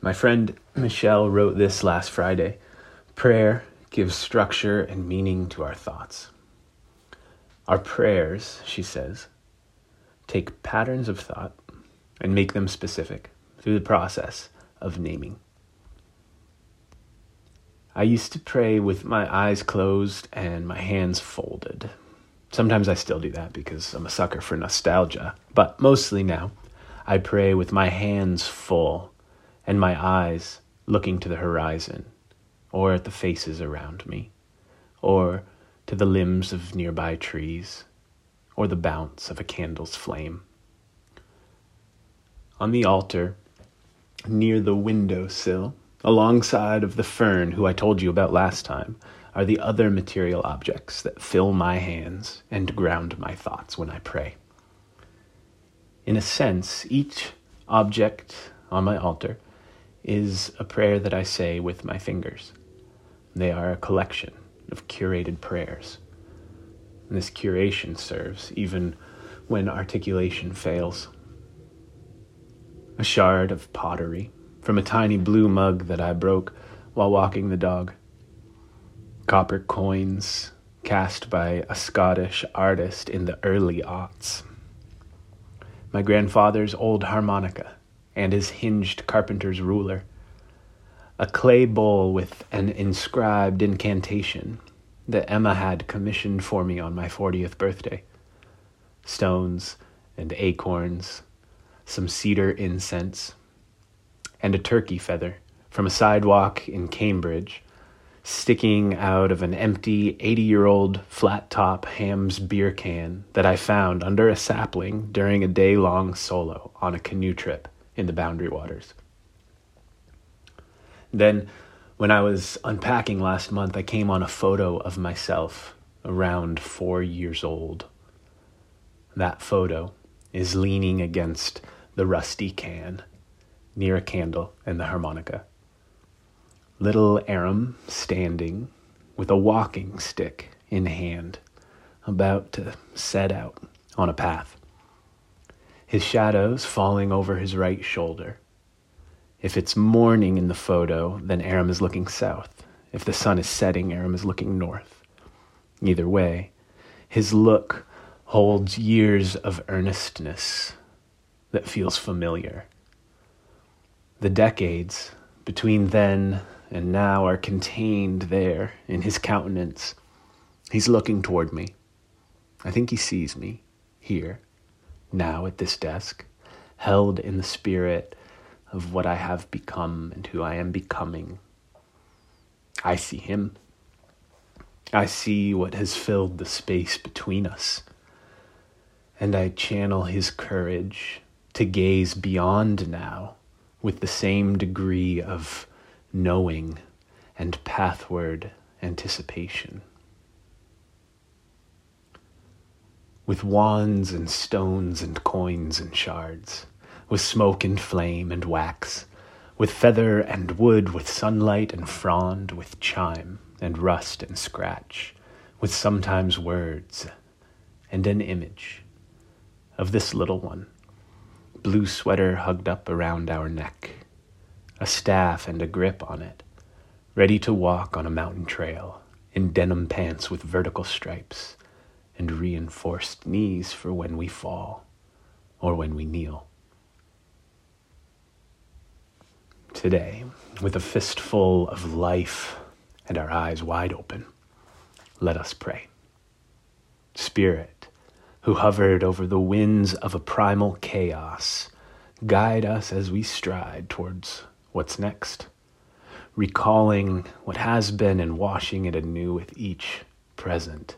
My friend Michelle wrote this last Friday. Prayer gives structure and meaning to our thoughts. Our prayers, she says, take patterns of thought and make them specific through the process of naming. I used to pray with my eyes closed and my hands folded. Sometimes I still do that because I'm a sucker for nostalgia, but mostly now I pray with my hands full and my eyes looking to the horizon or at the faces around me or to the limbs of nearby trees or the bounce of a candle's flame. On the altar, near the window sill, alongside of the fern who I told you about last time, are the other material objects that fill my hands and ground my thoughts when I pray. In a sense, each object on my altar is a prayer that I say with my fingers. They are a collection of curated prayers. And this curation serves even when articulation fails. A shard of pottery from a tiny blue mug that I broke while walking the dog copper coins cast by a Scottish artist in the early aughts. My grandfather's old harmonica and his hinged carpenter's ruler. A clay bowl with an inscribed incantation that Emma had commissioned for me on my 40th birthday. Stones and acorns, some cedar incense, and a turkey feather from a sidewalk in Cambridge sticking out of an empty 80 year old flat top Hamm's beer can that I found under a sapling during a day long solo on a canoe trip in the Boundary Waters. Then, when I was unpacking last month, I came on a photo of myself around four years old. That photo is leaning against the rusty can near a candle and the harmonica little Aram standing with a walking stick in hand, about to set out on a path. His shadows falling over his right shoulder. If it's morning in the photo, then Aram is looking south. If the sun is setting, Aram is looking north. Either way, his look holds years of earnestness that feels familiar. The decades between then and now are contained there in his countenance. He's looking toward me. I think he sees me here, now at this desk, held in the spirit of what I have become and who I am becoming. I see him. I see what has filled the space between us. And I channel his courage to gaze beyond now with the same degree of knowing and pathward anticipation. With wands and stones and coins and shards, with smoke and flame and wax, with feather and wood, with sunlight and frond, with chime and rust and scratch, with sometimes words and an image of this little one, blue sweater hugged up around our neck a staff and a grip on it, ready to walk on a mountain trail in denim pants with vertical stripes and reinforced knees for when we fall or when we kneel. Today, with a fistful of life and our eyes wide open, let us pray. Spirit, who hovered over the winds of a primal chaos, guide us as we stride towards what's next, recalling what has been and washing it anew with each present.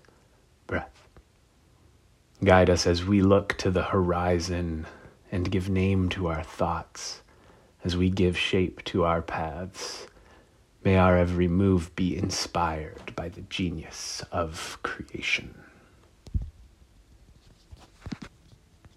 Guide us as we look to the horizon and give name to our thoughts, as we give shape to our paths. May our every move be inspired by the genius of creation.